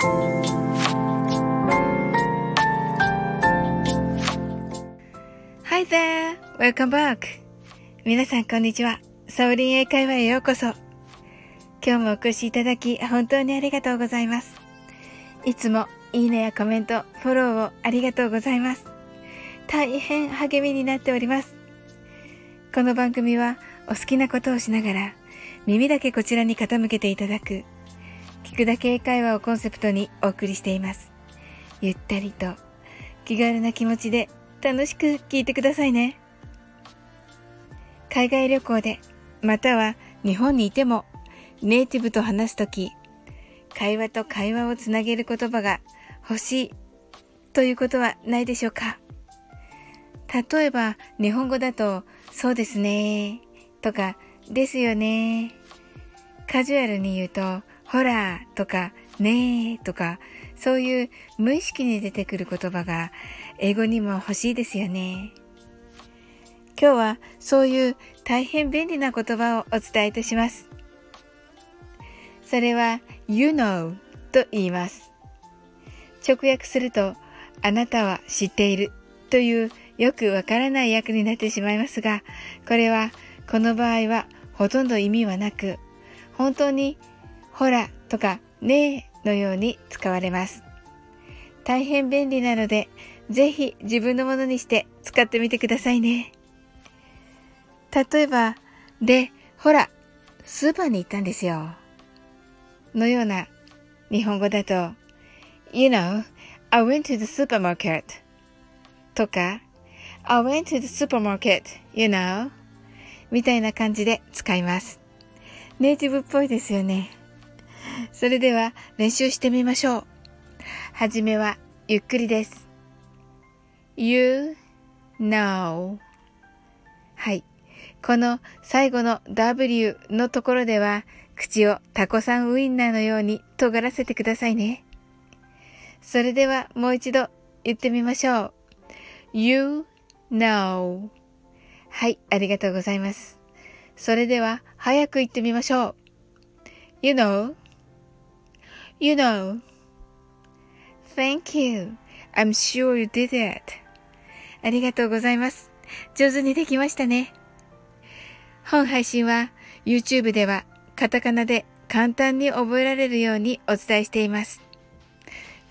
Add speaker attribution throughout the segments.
Speaker 1: Hi there! Welcome back! 皆さんこんにちは。サオリン英会話へようこそ。今日もお越しいただき本当にありがとうございます。いつもいいねやコメント、フォローをありがとうございます。大変励みになっております。この番組はお好きなことをしながら耳だけこちらに傾けていただく聞くだけ会話をコンセプトにお送りしています。ゆったりと気軽な気持ちで楽しく聞いてくださいね。海外旅行でまたは日本にいてもネイティブと話すとき会話と会話をつなげる言葉が欲しいということはないでしょうか例えば日本語だとそうですねとかですよねカジュアルに言うとほらとかねえとかそういう無意識に出てくる言葉が英語にも欲しいですよね。今日はそういう大変便利な言葉をお伝えいたします。それは you know と言います。直訳するとあなたは知っているというよくわからない訳になってしまいますが、これはこの場合はほとんど意味はなく、本当にほらとかねえのように使われます。大変便利なので、ぜひ自分のものにして使ってみてくださいね。例えば、で、ほら、スーパーに行ったんですよ。のような日本語だと、You know, I went to the supermarket とか、I went to the supermarket, you know? みたいな感じで使います。ネイティブっぽいですよね。それでは練習してみましょう。はじめはゆっくりです。You know はい。この最後の W のところでは口をタコさんウインナーのように尖らせてくださいね。それではもう一度言ってみましょう。You know はい、ありがとうございます。それでは、早く言ってみましょう。You know? You know? Thank you. I'm sure you did it. ありがとうございます。上手にできましたね。本配信は YouTube ではカタカナで簡単に覚えられるようにお伝えしています。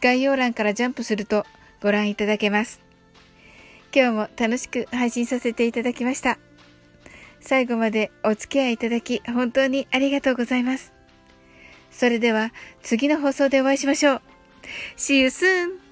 Speaker 1: 概要欄からジャンプするとご覧いただけます。今日も楽しく配信させていただきました。最後までお付き合いいただき本当にありがとうございます。それでは次の放送でお会いしましょう。See you soon!